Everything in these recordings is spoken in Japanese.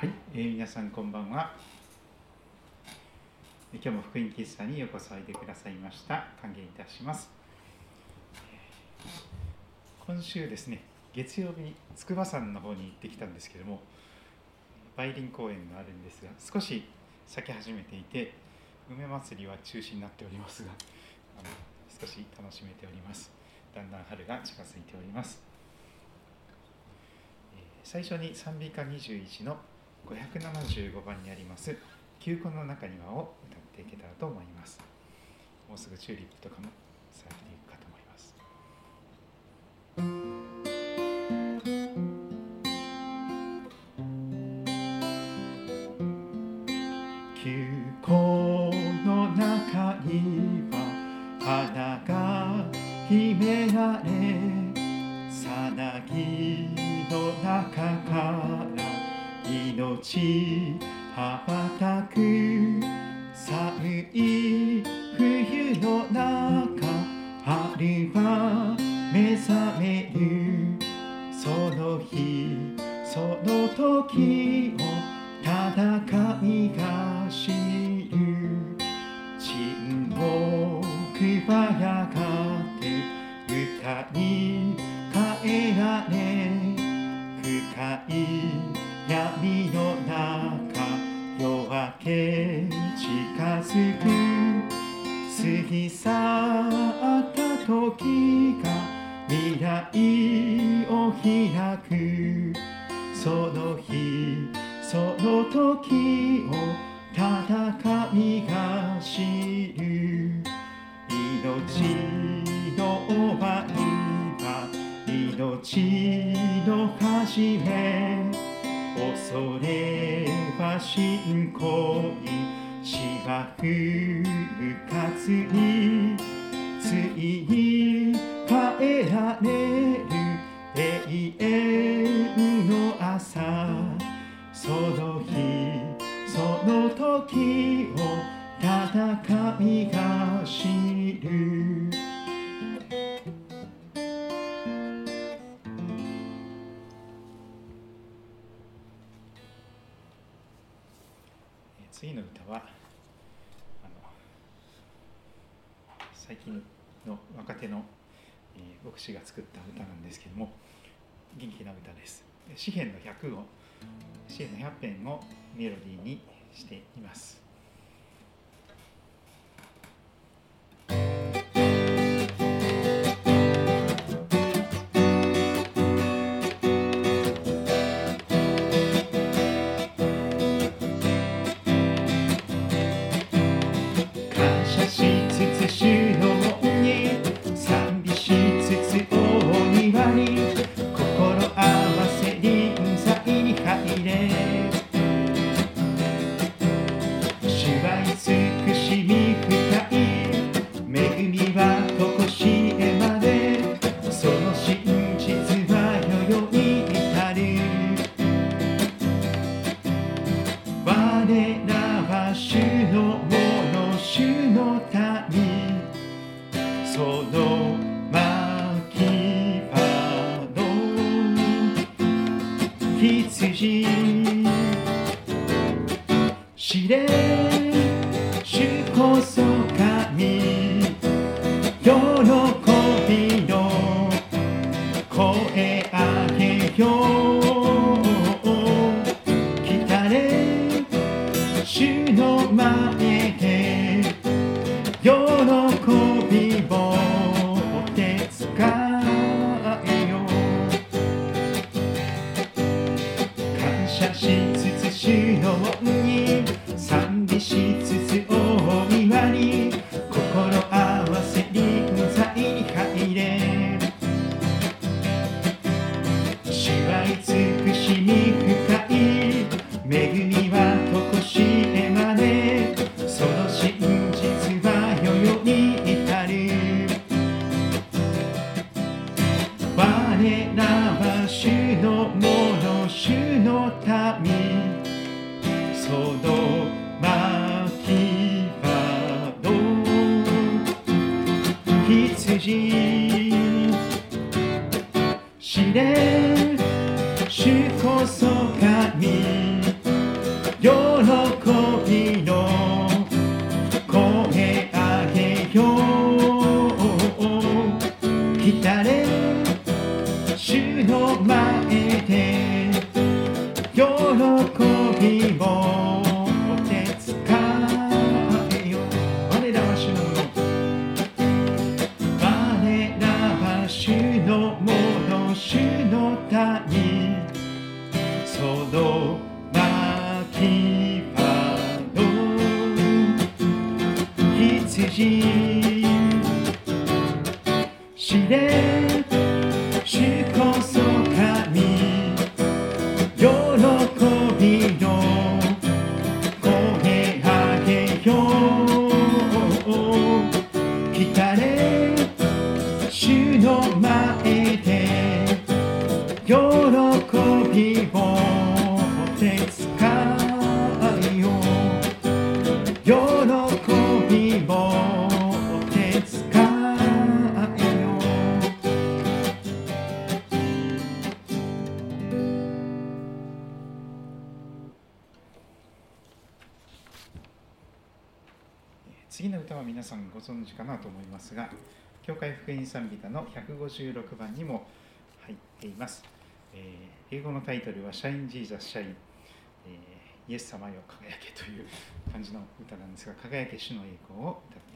はい、えー皆さんこんばんは。えー今日も福音喫茶にようこそおいでくださいました。歓迎いたします。今週ですね、月曜日に筑波山の方に行ってきたんですけども、梅林公園があるんですが、少し咲き始めていて、梅祭りは中止になっておりますが、あの少し楽しめております。だんだん春が近づいております。えー最初に賛美歌21の575番にあります「休校の中には」を歌っていけたらと思います。もうすぐチューリップとかも咲いて闇の中夜明け近づく。過ぎ去った時が未来を開くその日その時を戦いが知る命の終わりは命の始め恐れは信仰に死は復活についに変えられる永遠の朝その日その時を戦いが知る。次の歌はあの最近の若手の、えー牧師が作った歌なんですけども元気な歌です。詩篇の100を詩篇の100編をメロディーにしています。皆さんご存知かなと思いますが教会福音賛美歌の156番にも入っています、えー英語のタイトルは「 Shine Jesus Shine」えーイエス様よ輝け」という感じの歌なんですが輝け主の栄光を歌って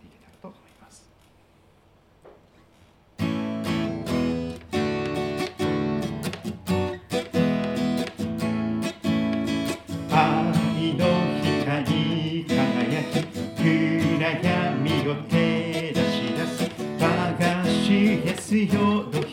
イエ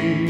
き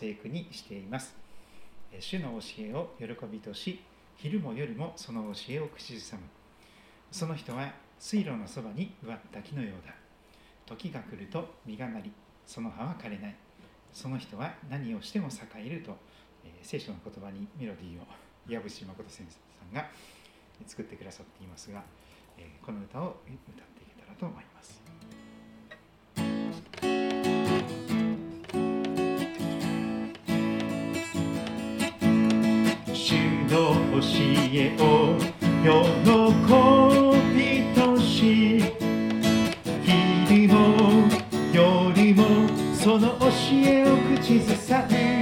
聖句にしています。主の教えを喜びとし、昼も夜もその教えを口ずさむ。その人は水路のそばに植わった木のようだ。時が来ると実がなり、その葉は枯れない。その人は何をしても栄えると、えー聖書の言葉にメロディーを矢渕誠先生さんが作ってくださっていますが、えーこの歌を歌っていけたらと思います。えを喜びとし昼もよりもその教えを口ずさめ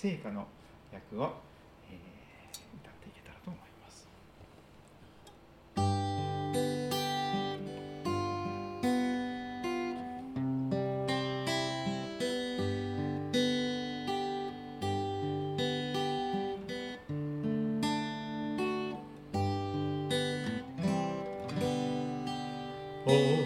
聖歌の役を、えー、歌っていけたらと思います。Oh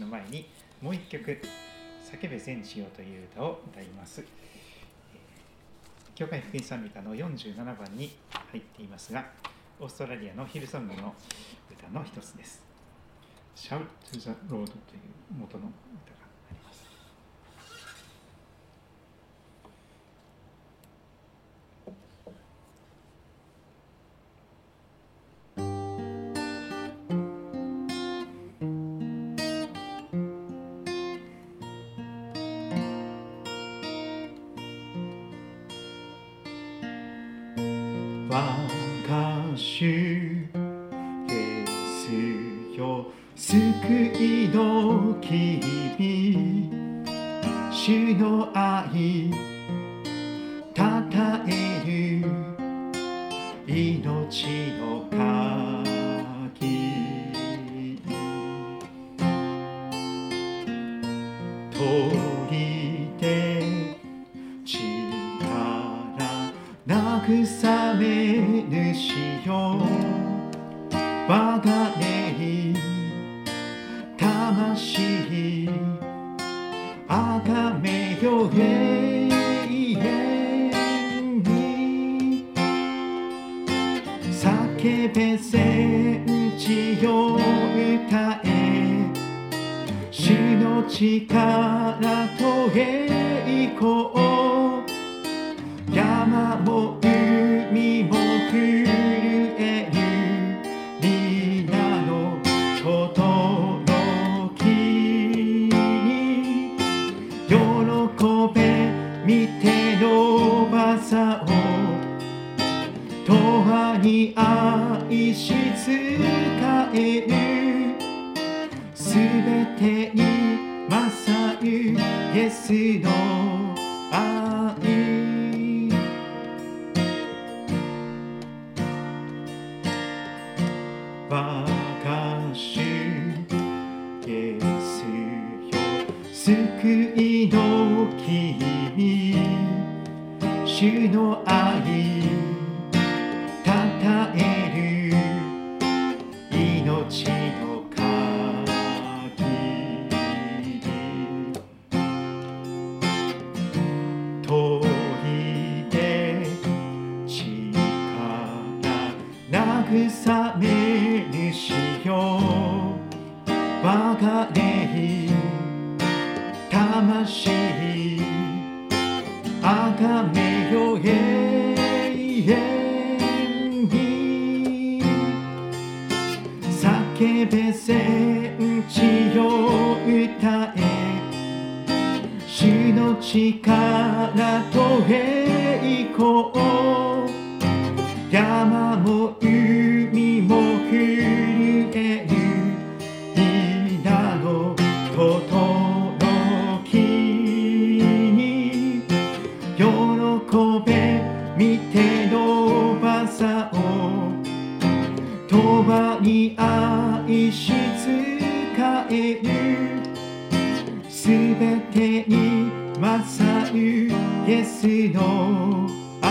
の前にもう一曲「叫べ全地よ」という歌を歌います。教会福音賛美歌の47番に入っていますがオーストラリアのヒルソングの歌の一つです「Shout to the Lord」という元の歌。you. に愛し仕えるすべてに勝るイエスの愛。我が主イエスよ救いの君。主の愛永に愛し使える。すべてに勝るイエスの愛。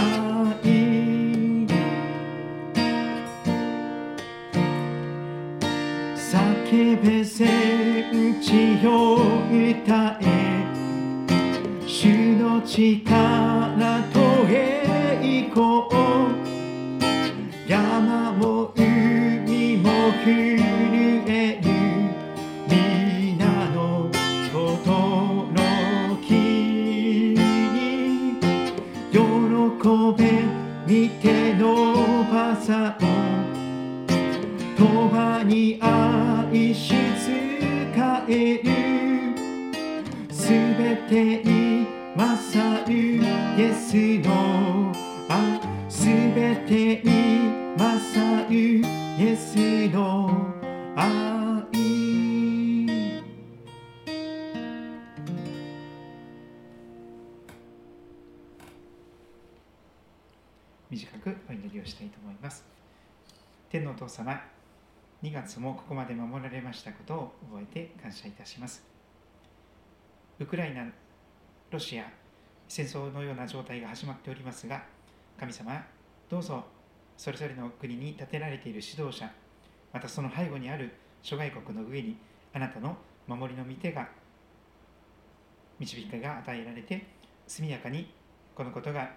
叫べ戦地を歌え。主の力とに愛し使えるすべてに勝るイエスの愛すべてに勝るイエスの愛短くお祈りをしたい？と思い？ます天のお父様2月もここまで守られましたことを覚えて感謝いたしますウクライナロシア戦争のような状態が始まっておりますが神様どうぞそれぞれの国に立てられている指導者またその背後にある諸外国の上にあなたの守りの御手が導きが与えられて速やかにこのことが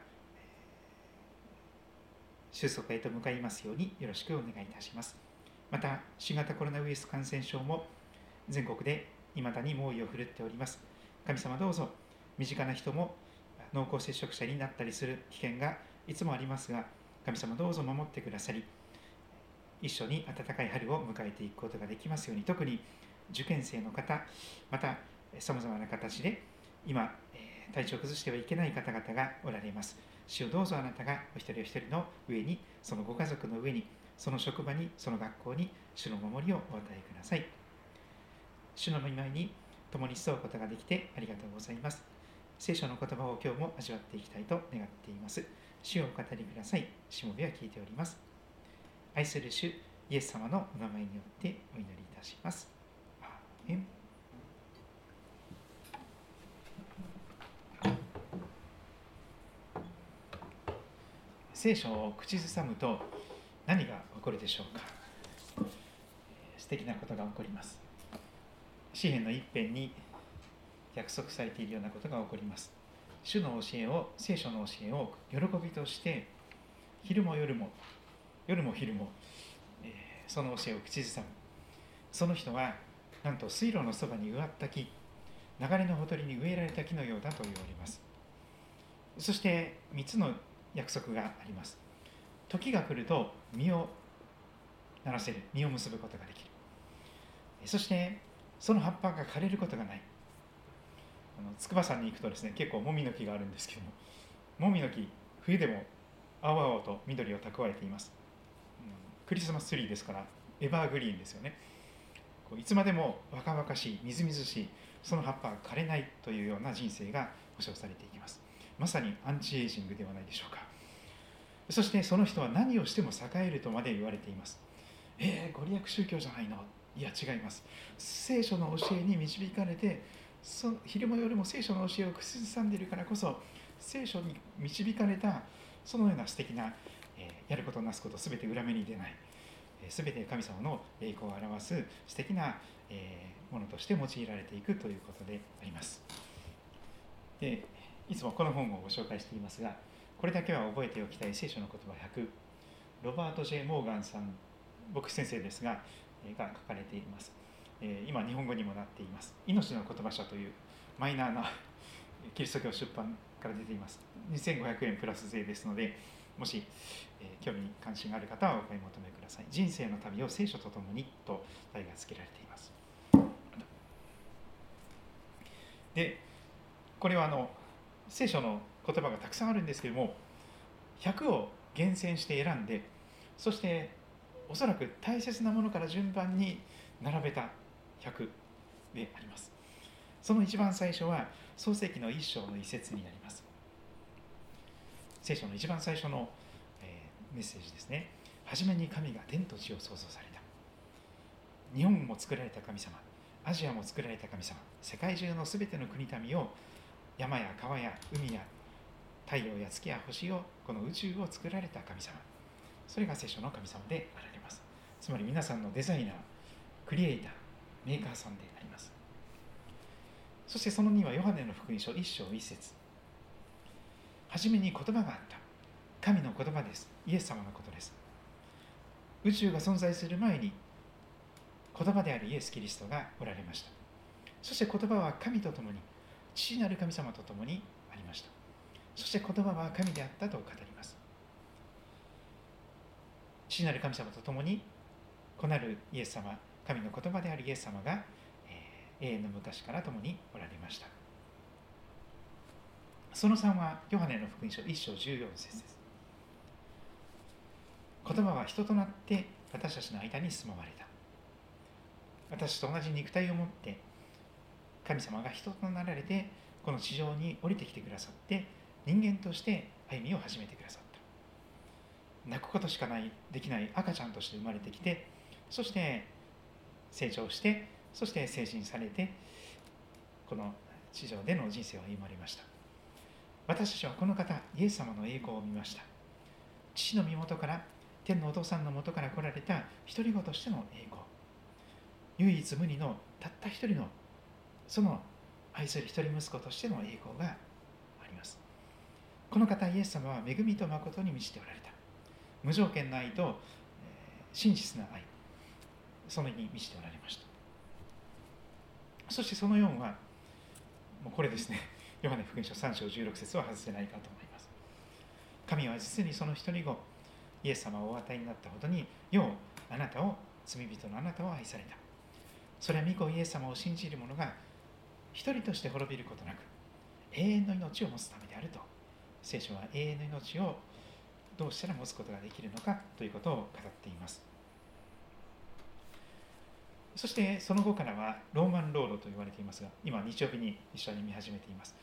収束へと向かいますようによろしくお願いいたします。また、新型コロナウイルス感染症も全国で未だに猛威を振るっております。神様どうぞ、身近な人も濃厚接触者になったりする危険がいつもありますが、神様どうぞ守ってくださり、一緒に暖かい春を迎えていくことができますように、特に受験生の方、またさまざまな形で今、体調を崩してはいけない方々がおられます。主をどうぞあなたがお一人お一人の上に、そのご家族の上に、その職場に、その学校に、主の守りをお与えください。主の御前に共に沿うことができてありがとうございます。聖書の言葉を今日も味わっていきたいと願っています。主をお語りください。しもべは聞いております。愛する主、イエス様のお名前によってお祈りいたします。アーメン聖書を口ずさむと何が起こるでしょうか？素敵なことが起こります。詩篇の一辺に約束されているようなことが起こります。主の教えを聖書の教えを喜びとして昼も夜も夜も昼も、えー、その教えを口ずさむ。その人はなんと水路のそばに植わった木流れのほとりに植えられた木のようだと言われます。そして3つの約束があります。時が来ると実をならせる実を結ぶことができる。そしてその葉っぱが枯れることがない。あの筑波山に行くとですね結構もみの木があるんですけどももみの木冬でも青々と緑を蓄えています、うん、クリスマスツリーですからエバーグリーンですよね。こういつまでも若々しいみずみずしいその葉っぱが枯れないというような人生が保証されていきます。まさにアンチエイジングではないでしょうか。そしてその人は何をしても栄えるとまで言われています。えー、ご利益宗教じゃないの？いや違います。聖書の教えに導かれてそ昼も夜も聖書の教えを口ずさんでいるからこそ聖書に導かれたそのような素敵な、えー、やることなすこと全て裏目に出ない、えー、全て神様の栄光を表す素敵な、えー、ものとして用いられていくということであります。でいつもこの本をご紹介していますがこれだけは覚えておきたい聖書の言葉100ロバート・ジェイ・モーガンさん牧師先生ですがが書かれています。今、日本語にもなっています。命の言葉社というマイナーな キリスト教出版から出ています。2500円プラス税ですので、もし、え興味関心がある方はお買い求めください。人生の旅を聖書とともにと題が付けられています。で、これはあの聖書の言葉がたくさんあるんですけども、100を厳選して選んで、そしておそらく大切なものから順番に並べた100であります。その一番最初は創世記の一章の一節になります。聖書の一番最初の、えー、メッセージですね。初めに神が天と地を創造された。日本も作られた神様。アジアも作られた神様。世界中のすべての国民を山や川や海や太陽や月や星をこの宇宙を作られた神様。それが聖書の神様であられます。つまり皆さんのデザイナークリエイターメーカーさんであります。そしてその2はヨハネの福音書1章1節。初めに言葉があった。神の言葉です。イエス様のことです。宇宙が存在する前に言葉であるイエス・キリストがおられました。そして言葉は神と共に父なる神様と共にそして言葉は神であったと語ります。父なる神様と共に子なるイエス様神の言葉であるイエス様が、えー、永遠の昔から共におられました。その3はヨハネの福音書1章14節です。言葉は人となって私たちの間に住まわれた。私と同じ肉体を持って神様が人となられてこの地上に降りてきてくださって人間として歩みを始めてくださった。泣くことしかないできない赤ちゃんとして生まれてきてそして成長してそして成人されてこの地上での人生を歩まれました。私たちはこの方イエス様の栄光を見ました。父の身元から天のお父さんのもとから来られた独り子としての栄光。唯一無二のたった一人のその愛する一人息子としての栄光があります。この方イエス様は恵みと誠に満ちておられた。無条件の愛と、え、真実な愛そのに満ちておられました。そしてその4はもうこれですね。ヨハネ福音書3章16節は外せないかと思います。神は実にその一人後イエス様をお与えになったほどにようあなたを罪人のあなたを愛された。それは御子イエス様を信じる者が一人として滅びることなく永遠の命を持つためであると。聖書は永遠の命をどうしたら持つことができるのかということを語っています。そしてその後からはローマンロードと言われていますが今日曜日に一緒に見始めています。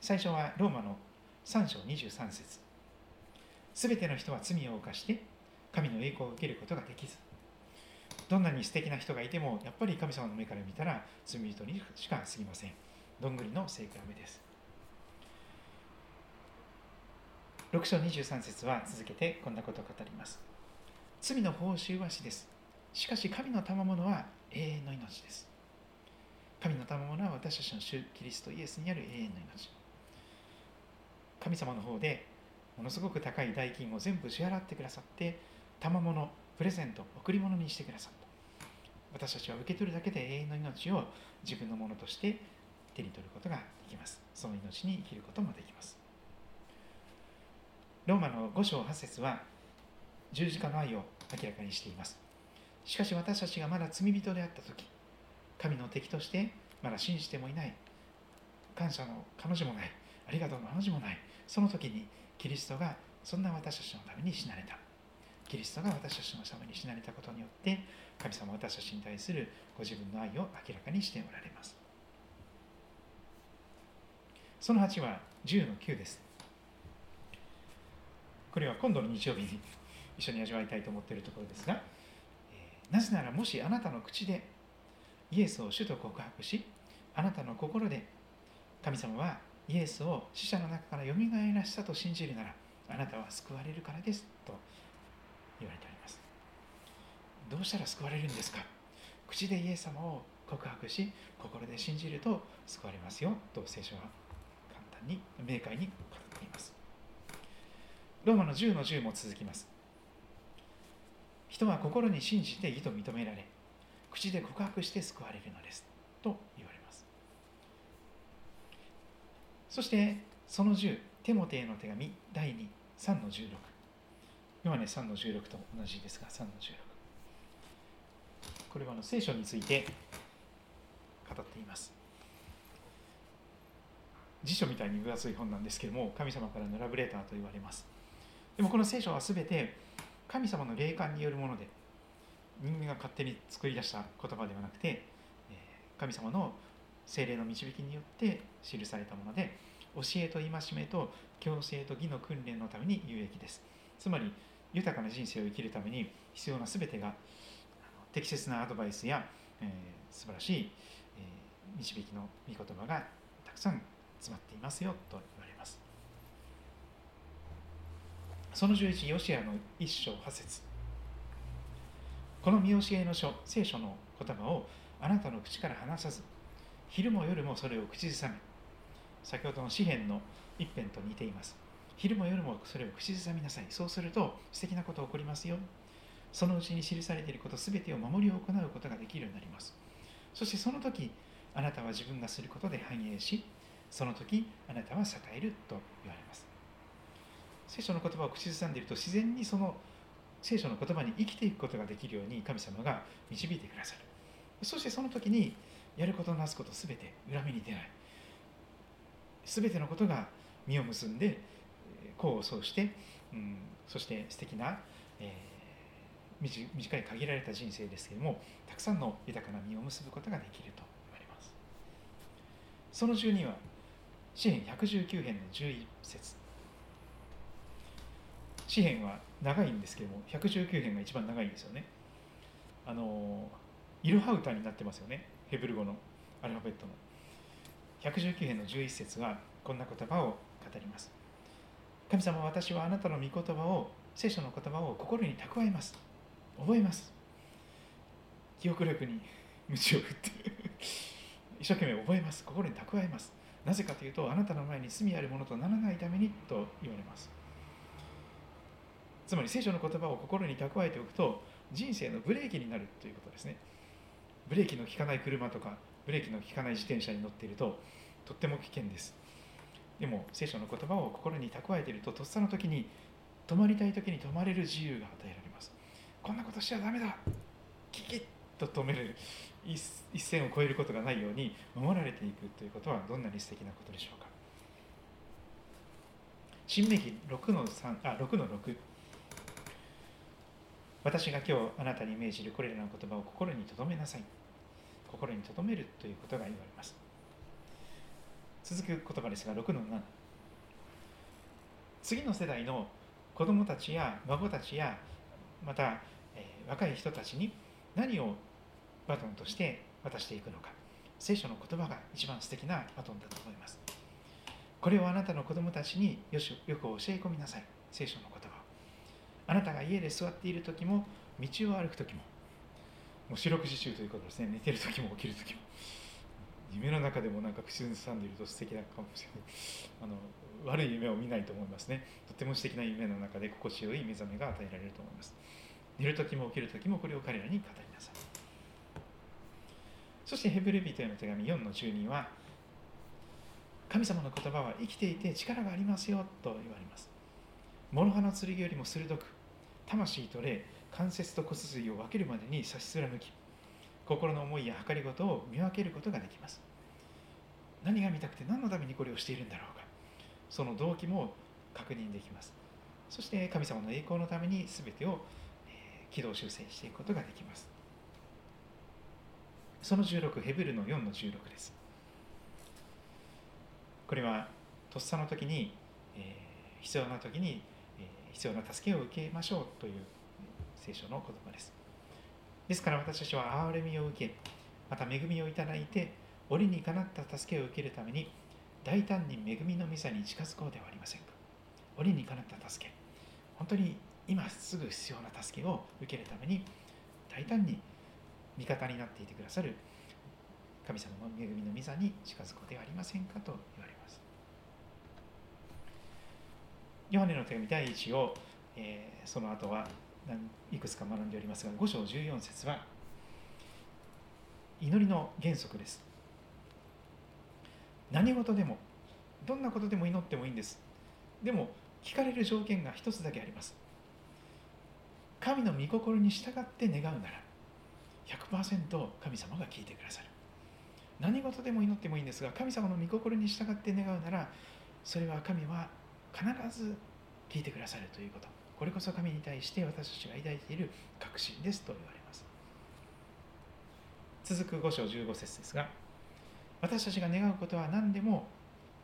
最初はローマの3章23節。すべての人は罪を犯して神の栄光を受けることができず。どんなに素敵な人がいてもやっぱり神様の目から見たら罪人にしか過ぎません。どんぐりの背比べです。6章23節は続けてこんなことを語ります。罪の報酬は死です。しかし神の賜物は永遠の命です。神の賜物は私たちの主キリストイエスにある永遠の命。神様の方でものすごく高い代金を全部支払ってくださって賜物プレゼント贈り物にしてくださった。私たちは受け取るだけで永遠の命を自分のものとして手に取ることができます。その命に生きることもできます。ローマの5章8節は十字架の愛を明らかにしています。しかし私たちがまだ罪人であった時神の敵としてまだ信じてもいない。感謝の彼女もない。ありがとうの彼女もない。その時にキリストがそんな私たちのために死なれた。キリストが私たちのために死なれたことによって神様は私たちに対するご自分の愛を明らかにしておられます。その8は10の9です。これは今度の日曜日に一緒に味わいたいと思っているところですが、えなぜならもしあなたの口でイエスを主と告白しあなたの心で神様はイエスを死者の中からよみがえらしたと信じるならあなたは救われるからですと言われております。どうしたら救われるんですか口でイエス様を告白し心で信じると救われますよと聖書は簡単に明快に語っています。ローマの10の10も続きます。人は心に信じて義と認められ口で告白して救われるのです。と言われます。そしてその10テモテへの手紙第23の16今ね3の16と同じですが3の16これはの聖書について語っています。辞書みたいに分厚い本なんですけども神様からのラブレターと言われます。でもこの聖書は全て神様の霊感によるもので人間が勝手に作り出した言葉ではなくて神様の精霊の導きによって記されたもので教えと戒めと強制と義の訓練のために有益です。つまり豊かな人生を生きるために必要な全てが適切なアドバイスや、えー、素晴らしい、えー、導きの御言葉がたくさん詰まっていますよと言われますその11ヨシアの一章八節。この見教えの書聖書の言葉をあなたの口から離さず昼も夜もそれを口ずさめ。先ほどの詩篇の一辺と似ています。昼も夜もそれを口ずさみなさい。そうすると素敵なことが起こりますよ。そのうちに記されていること全てを守り行うことができるようになります。そしてその時あなたは自分がすることで繁栄しその時あなたは栄えると言われます。聖書の言葉を口ずさんでいると自然にその聖書の言葉に生きていくことができるように神様が導いてくださる。そしてその時にやることなすこと全て恨みに出ない。全てのことが実を結んで功を奏して、うん、そして素敵な、えー、短い限られた人生ですけれどもたくさんの豊かな実を結ぶことができると言われます。その12は詩編119編の11節。詩編は長いんですけども119編が一番長いんですよね。あのイルハウタになってますよね。ヘブル語のアルファベットの。119編の11節はこんな言葉を語ります。神様私はあなたの御言葉を聖書の言葉を心に蓄えます覚えます。記憶力に鞭を振って。一生懸命覚えます。心に蓄えます。なぜかというとあなたの前に罪あるものとならないためにと言われます。つまり聖書の言葉を心に蓄えておくと人生のブレーキになるということですね。ブレーキの効かない車とかブレーキの効かない自転車に乗っているととっても危険です。でも聖書の言葉を心に蓄えているととっさの時に止まりたい時に止まれる自由が与えられます。こんなことしちゃダメだ。キキッと止める。一線を越えることがないように守られていくということはどんなに素敵なことでしょうか。新明記6の3あ6の6私が今日あなたに命じるこれらの言葉を心に留めなさい。心に留めるということが言われます。続く言葉ですが6の7次の世代の子供たちや孫たちやまた、えー、若い人たちに何をバトンとして渡していくのか。聖書の言葉が一番素敵なバトンだと思います。これをあなたの子供たちによしよく教え込みなさい。聖書の言葉。あなたが家で座っている時も道を歩く時ももう四六時中ということですね。寝てる時も起きる時も。夢の中でもなんか口ずさんでいると素敵なかもしれないあの悪い夢を見ないと思いますね。とても素敵な夢の中で心地よい目覚めが与えられると思います。寝る時も起きる時もこれを彼らに語りなさい。そしてヘブル人への手紙4の12は神様の言葉は生きていて力がありますよと言われます。諸刃の剣よりも鋭く魂と霊関節と骨髄を分けるまでに差し貫き心の思いや計りごとを見分けることができます。何が見たくて何のためにこれをしているんだろうか。その動機も確認できます。そして神様の栄光のために全てを軌道修正していくことができます。その16ヘブルの4の16です。これはとっさの時に、えー、必要な時に、必要な助けを受けましょうという聖書の言葉です。ですから私たちは憐れみを受けまた恵みをいただいて折にかなった助けを受けるために大胆に恵みの御座に近づこうではありませんか。折にかなった助け。本当に今すぐ必要な助けを受けるために大胆に味方になっていてくださる神様の恵みの御座に近づこうではありませんかと言われます。ヨハネの手紙第1を、えー、その後はいくつか学んでおりますが5章14節は祈りの原則です。何事でもどんなことでも祈ってもいいんです。でも聞かれる条件が一つだけあります。神の御心に従って願うなら100%神様が聞いてくださる。何事でも祈ってもいいんですが神様の御心に従って願うならそれは神は必ず聞いてくださるということ。これこそ神に対して私たちが抱いている確信ですと言われます。続く5章15節ですが私たちが願うことは何でも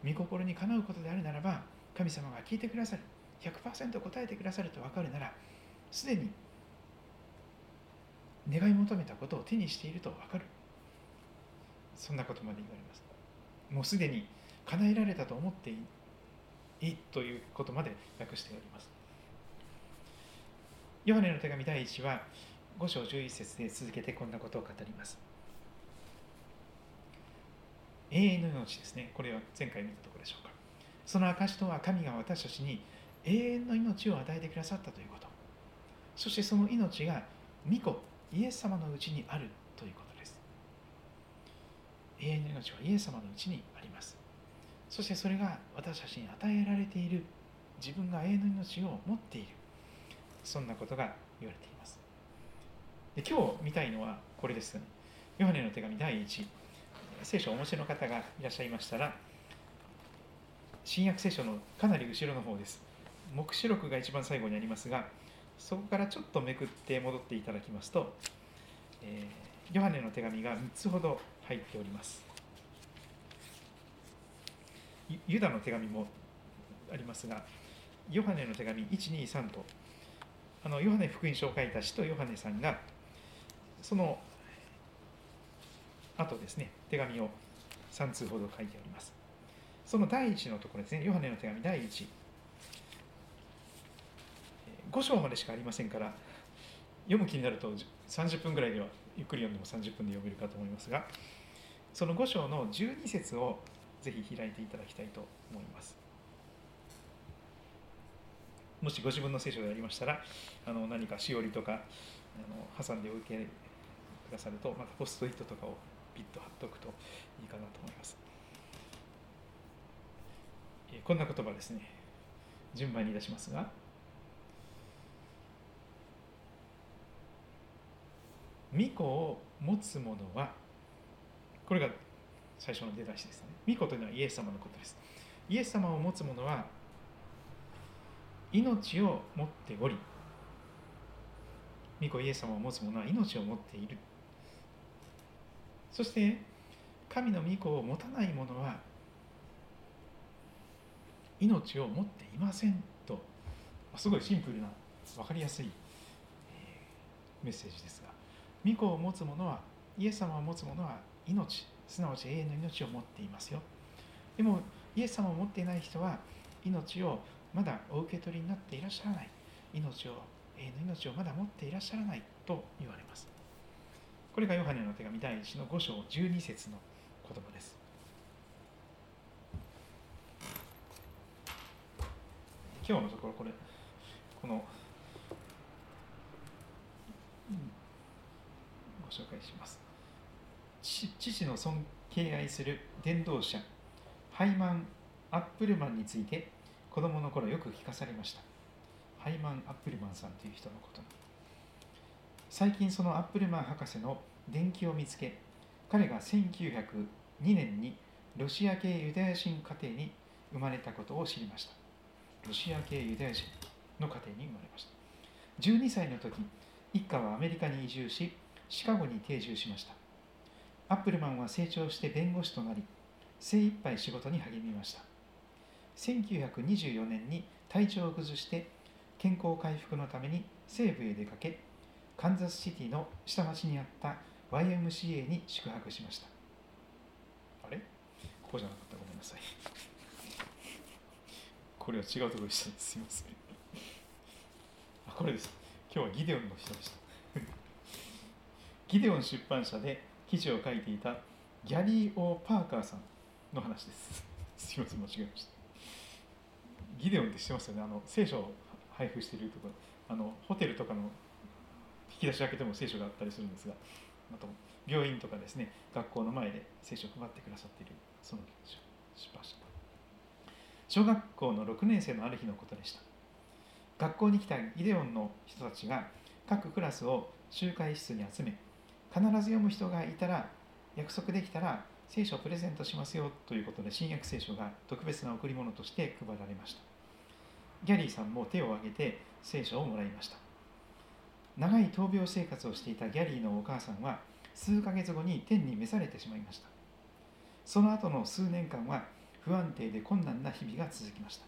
御心にかなうことであるならば神様が聞いてくださる100%答えてくださると分かるならすでに願い求めたことを手にしていると分かる。そんなことまで言われます。もうすでに叶えられたと思っていということまで訳しております。ヨハネの手紙第1は5章11節で続けてこんなことを語ります。永遠の命ですね。これは前回見たところでしょうか。その証とは神が私たちに永遠の命を与えてくださったということ。そしてその命が御子イエス様のうちにあるということです。永遠の命はイエス様のうちにあります。そしてそれが私たちに与えられている自分が永遠の命を持っているそんなことが言われています。で今日見たいのはこれです。ヨハネの手紙第1聖書をお持ちの方がいらっしゃいましたら新約聖書のかなり後ろの方です。黙示録が一番最後にありますがそこからちょっとめくって戻っていただきますと、えー、ヨハネの手紙が3つほど入っております。ユダの手紙もありますがヨハネの手紙123とあのヨハネ福音書を書いた使徒ヨハネさんがその後ですね手紙を3通ほど書いております。その第1のところですねヨハネの手紙第1 5章までしかありませんから読む気になると30分ぐらいではゆっくり読んでも30分で読めるかと思いますがその5章の12節をぜひ開いていただきたいと思います。もしご自分の聖書でありましたらあの何かしおりとかあの挟んでおいてくださるとまたポストイットとかをピッと貼っておくといいかなと思います。えこんな言葉ですね。順番に出しますが御子を持つ者はこれが最初の出だしですね。御子というのはイエス様のことです。イエス様を持つ者は命を持っており御子イエス様を持つ者は命を持っている。そして神の御子を持たない者は命を持っていませんと。すごいシンプルな分かりやすいメッセージですが御子を持つ者はイエス様を持つ者は命すなわち永遠の命を持っていますよ。でもイエス様を持っていない人は命をまだお受け取りになっていらっしゃらない。命を永遠の命をまだ持っていらっしゃらないと言われます。これがヨハネの手紙第1の5章12節の言葉です。今日のところこれこの、ご紹介します。父の尊敬愛する伝道者ハイマン・アップルマンについて子供の頃よく聞かされました。ハイマン・アップルマンさんという人のこと。最近そのアップルマン博士の伝記を見つけ彼が1902年にロシア系ユダヤ人家庭に生まれたことを知りました。ロシア系ユダヤ人の家庭に生まれました。12歳の時一家はアメリカに移住しシカゴに定住しました。アップルマンは成長して弁護士となり精一杯仕事に励みました。1924年に体調を崩して健康回復のために西部へ出かけカンザスシティの下町にあった YMCA に宿泊しました。あれ？ここじゃなかった。ごめんなさい。これは違うところでしたすいません。あこれです。今日はギデオンの人でした。ギデオン出版社で記事を書いていたギャリー・オー・パーカーさんの話です。すいません間違えました。ギデオンって知ってますよね？あの聖書を配布しているところ。あのホテルとかの引き出し開けても聖書があったりするんですがあと病院とかですね。学校の前で聖書を配ってくださっている。その出版社小学校の6年生のある日のことでした。学校に来たギデオンの人たちが各クラスを集会室に集め必ず読む人がいたら約束できたら聖書をプレゼントしますよということで新約聖書が特別な贈り物として配られました。ギャリーさんも手を挙げて聖書をもらいました。長い闘病生活をしていたギャリーのお母さんは数ヶ月後に天に召されてしまいました。その後の数年間は不安定で困難な日々が続きました。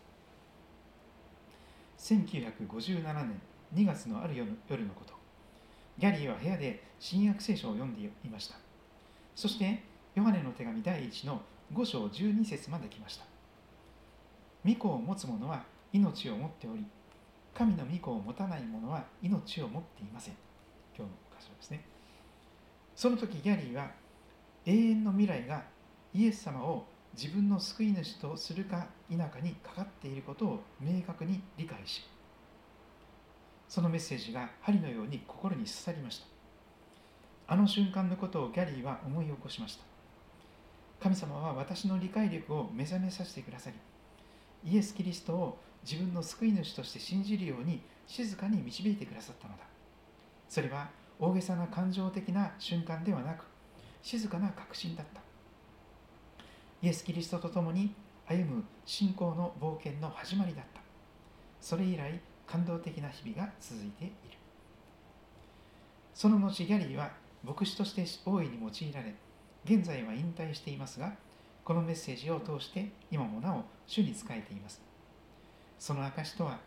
1957年2月のある夜のこと。ギャリーは部屋で新約聖書を読んでいました。そしてヨハネの手紙第1の5章12節まで来ました。御子を持つ者は命を持っており神の御子を持たない者は命を持っていません。今日の箇所ですね。その時ギャリーは永遠の未来がイエス様を自分の救い主とするか否かにかかっていることを明確に理解しそのメッセージが針のように心に刺さりました。あの瞬間のことをギャリーは思い起こしました。神様は私の理解力を目覚めさせてくださりイエス・キリストを自分の救い主として信じるように静かに導いてくださったのだ。それは大げさな感情的な瞬間ではなく静かな確信だった。イエス・キリストと共に歩む信仰の冒険の始まりだった。それ以来感動的な日々が続いている。その後ギャリーは牧師として大いに用いられ現在は引退していますがこのメッセージを通して今もなお主に仕えています。その証とは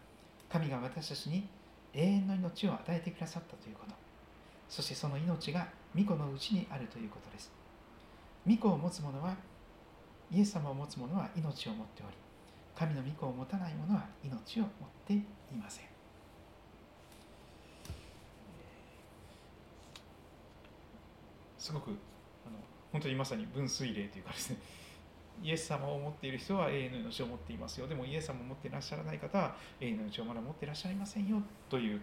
神が私たちに永遠の命を与えてくださったということ。そしてその命が御子のうちにあるということです。御子を持つ者はイエス様を持つ者は命を持っており神の御子を持たない者は命を持っていませんすごくあの本当にまさに分水嶺というかですねイエス様を持っている人は永遠の命を持っていますよでもイエス様を持っていらっしゃらない方は永遠の命をまだ持っていらっしゃいませんよという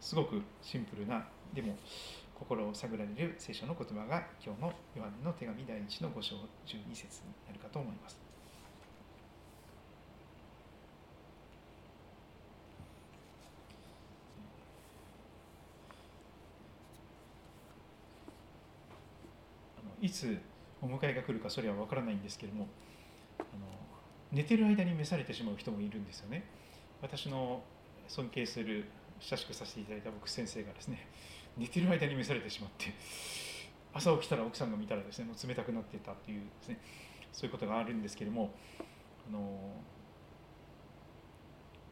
すごくシンプルなでも心を探られる聖書の言葉が今日のヨハネの手紙第1の5章12節になるかと思います。いつお迎えが来るかそれは分からないんですけれどもあの寝てる間に召されてしまう人もいるんですよね。私の尊敬する親しくさせていただいた僕先生がですね 寝てる間に召されてしまって朝起きたら奥さんが見たらですねもう冷たくなってたっていうですねそういうことがあるんですけれどもあの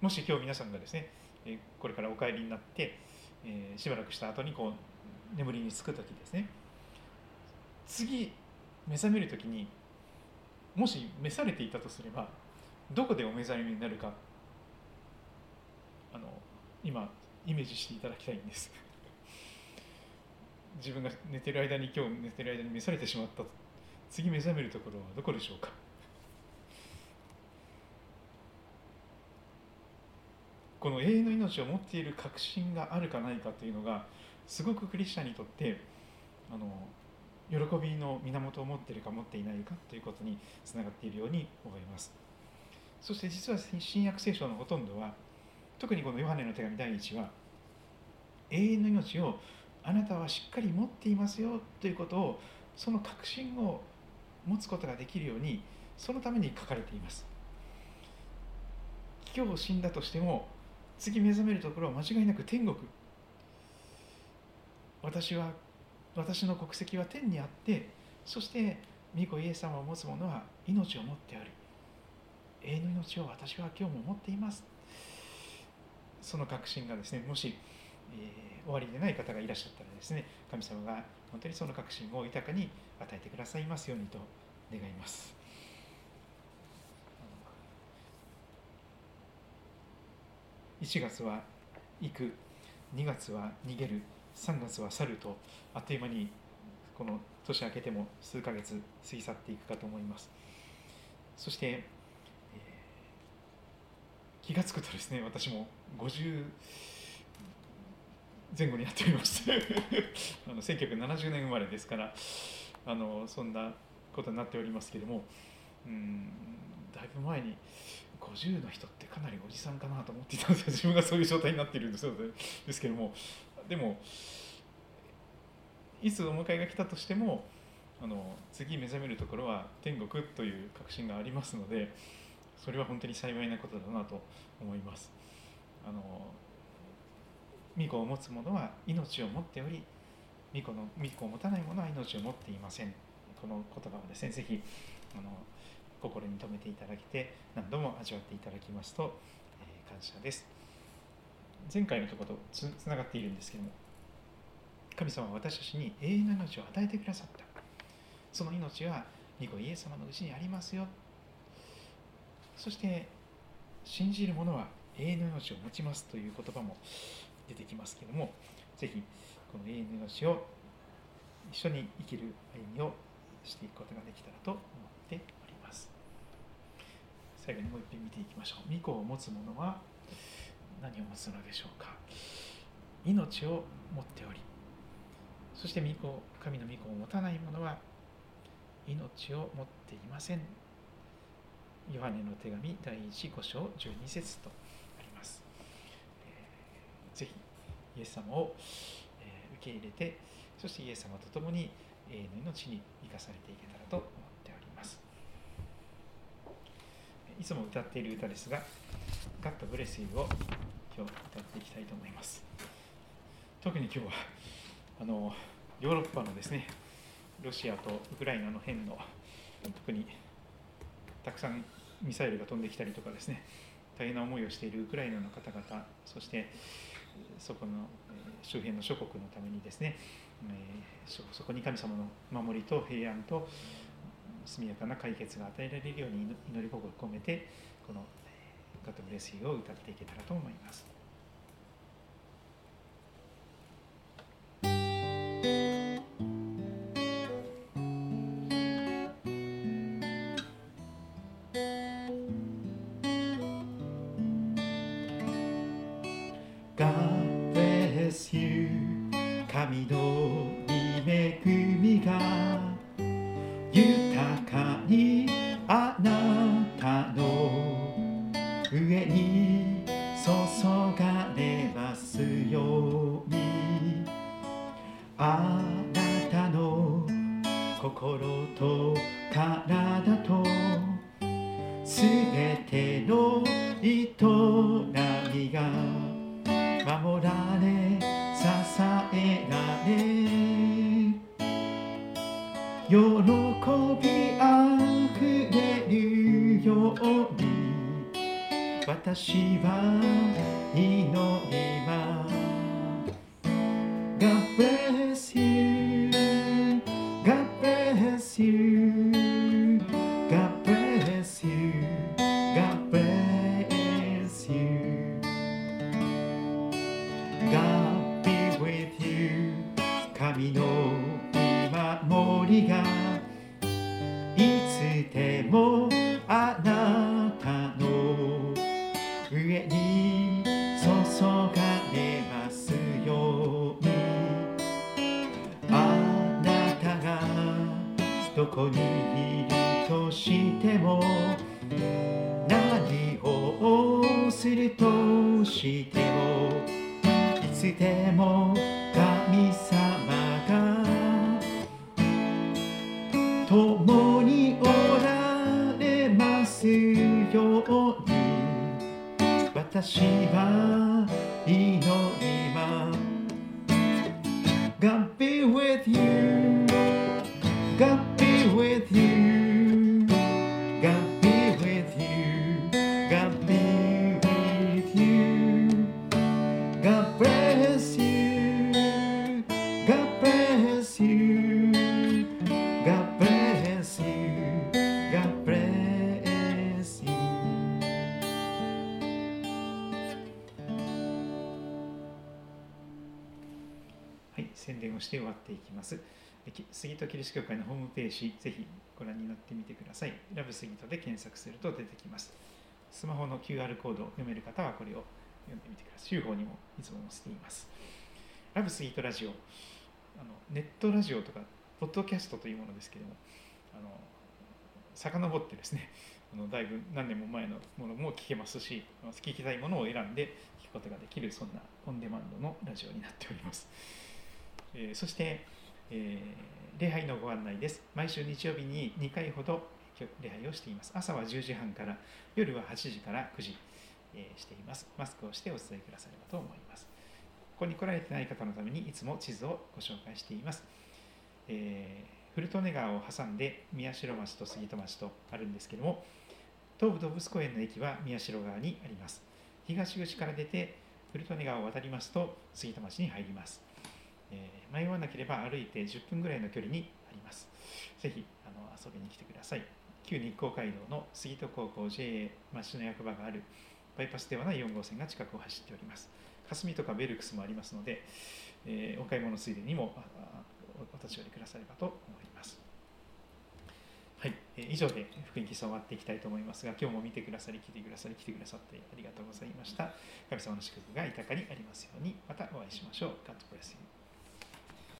もし今日皆さんがですねこれからお帰りになって、しばらくした後にこう眠りにつく時ですね次目覚める時にもし召されていたとすればどこでお目覚めになるかあの今イメージしていただきたいんです。自分が寝てる間に今日寝てる間に召されてしまった。次目覚めるところはどこでしょうか？この永遠の命を持っている確信があるかないかというのがすごくクリスチャンにとってあの喜びの源を持っているか持っていないかということにつながっているように思います。そして実は新約聖書のほとんどは特にこのヨハネの手紙第1は永遠の命をあなたはしっかり持っていますよということをその確信を持つことができるようにそのために書かれています。今日死んだとしても次目覚めるところは間違いなく天国。私は私の国籍は天にあってそして御子イエス様を持つ者は命を持ってある。永遠の命を私は今日も持っています。その確信がですねもし、えー、終わりでない方がいらっしゃったらですね神様が本当にその確信を豊かに与えてくださいますようにと願います。1月は行く2月は逃げる。3月は去るとあっという間にこの年明けても数ヶ月過ぎ去っていくかと思います。そして、えー、気が付くとですね私も50前後になっております あの1970年生まれですからあのそんなことになっておりますけれどもうんだいぶ前に50の人ってかなりおじさんかなと思っていたんですよ自分がそういう状態になっているんですですけどもでもいつお迎えが来たとしてもあの次目覚めるところは天国という確信がありますのでそれは本当に幸いなことだなと思います。あの御子を持つ者は命を持っており御子の御子を持たない者は命を持っていませんこの言葉をですねぜひあの心に留めていただけて何度も味わっていただきますと、えー、感謝です前回のところとつながっているんですけども神様は私たちに永遠の命を与えてくださった。その命は御子イエス様のうちにありますよ。そして信じる者は永遠の命を持ちますという言葉も出てきますけどもぜひこの永遠の命を一緒に生きる歩みをしていくことができたらと思っております。最後にもう一遍見ていきましょう。御子を持つ者は何を持つのでしょうか。命を持っており。そして御子神の御子を持たない者は命を持っていません。ヨハネの手紙第1 5章12節とあります、えー、ぜひイエス様を、え、受け入れてそしてイエス様と共に永遠の命に生かされていけたらと思っております。いつも歌っている歌ですが「ガットブレスユー」を今日歌っていきたいと思います特に今日はあのヨーロッパのですねロシアとウクライナの辺の特にたくさんミサイルが飛んできたりとかですね大変な思いをしているウクライナの方々そしてそこの周辺の諸国のためにですねそこに神様の守りと平安と速やかな解決が与えられるように祈り心を込めてこの「ガッドブレスユー」を歌っていけたらと思います。Yeah. はい、宣伝をして終わっていきます。杉戸キリスト教会のホームページ、ぜひご覧になってみてください。ラブ杉戸で検索すると出てきます。スマホの QR コードを読める方はこれを読んでみてください。週報にもいつも載せています。ラブ杉戸ラジオ、あのネットラジオとか、ポッドキャストというものですけども、あの遡ってですね、あのだいぶ何年も前のものも聞けますし、聞きたいものを選んで聞くことができる、そんなオンデマンドのラジオになっております。えーそして、えー礼拝のご案内です。毎週日曜日に2回ほど礼拝をしています。朝は10時半から、夜は8時から9時、えーしています。マスクをしてお伝えくださればと思います。ここに来られてない方のためにいつも地図をご紹介しています。えー古利根川を挟んで宮代町と杉戸町とあるんですけども、東武動物公園の駅は宮代川にあります。東口から出て古利根川を渡りますと杉戸町に入ります。えー迷わなければ歩いて10分ぐらいの距離にあります。ぜひあの遊びに来てください。旧日光街道の杉戸高校 JA 町の役場があるバイパスではない4号線が近くを走っております。霞とかベルクスもありますので、えーお買い物ついでにもお立ち寄りくださればと思います。はい、えー以上で福音基礎終わっていきたいと思いますが、今日も見てくださり、来てくださり、来てくださってありがとうございました。神様の祝福が豊かにありますように、またお会いしましょう。God bless you.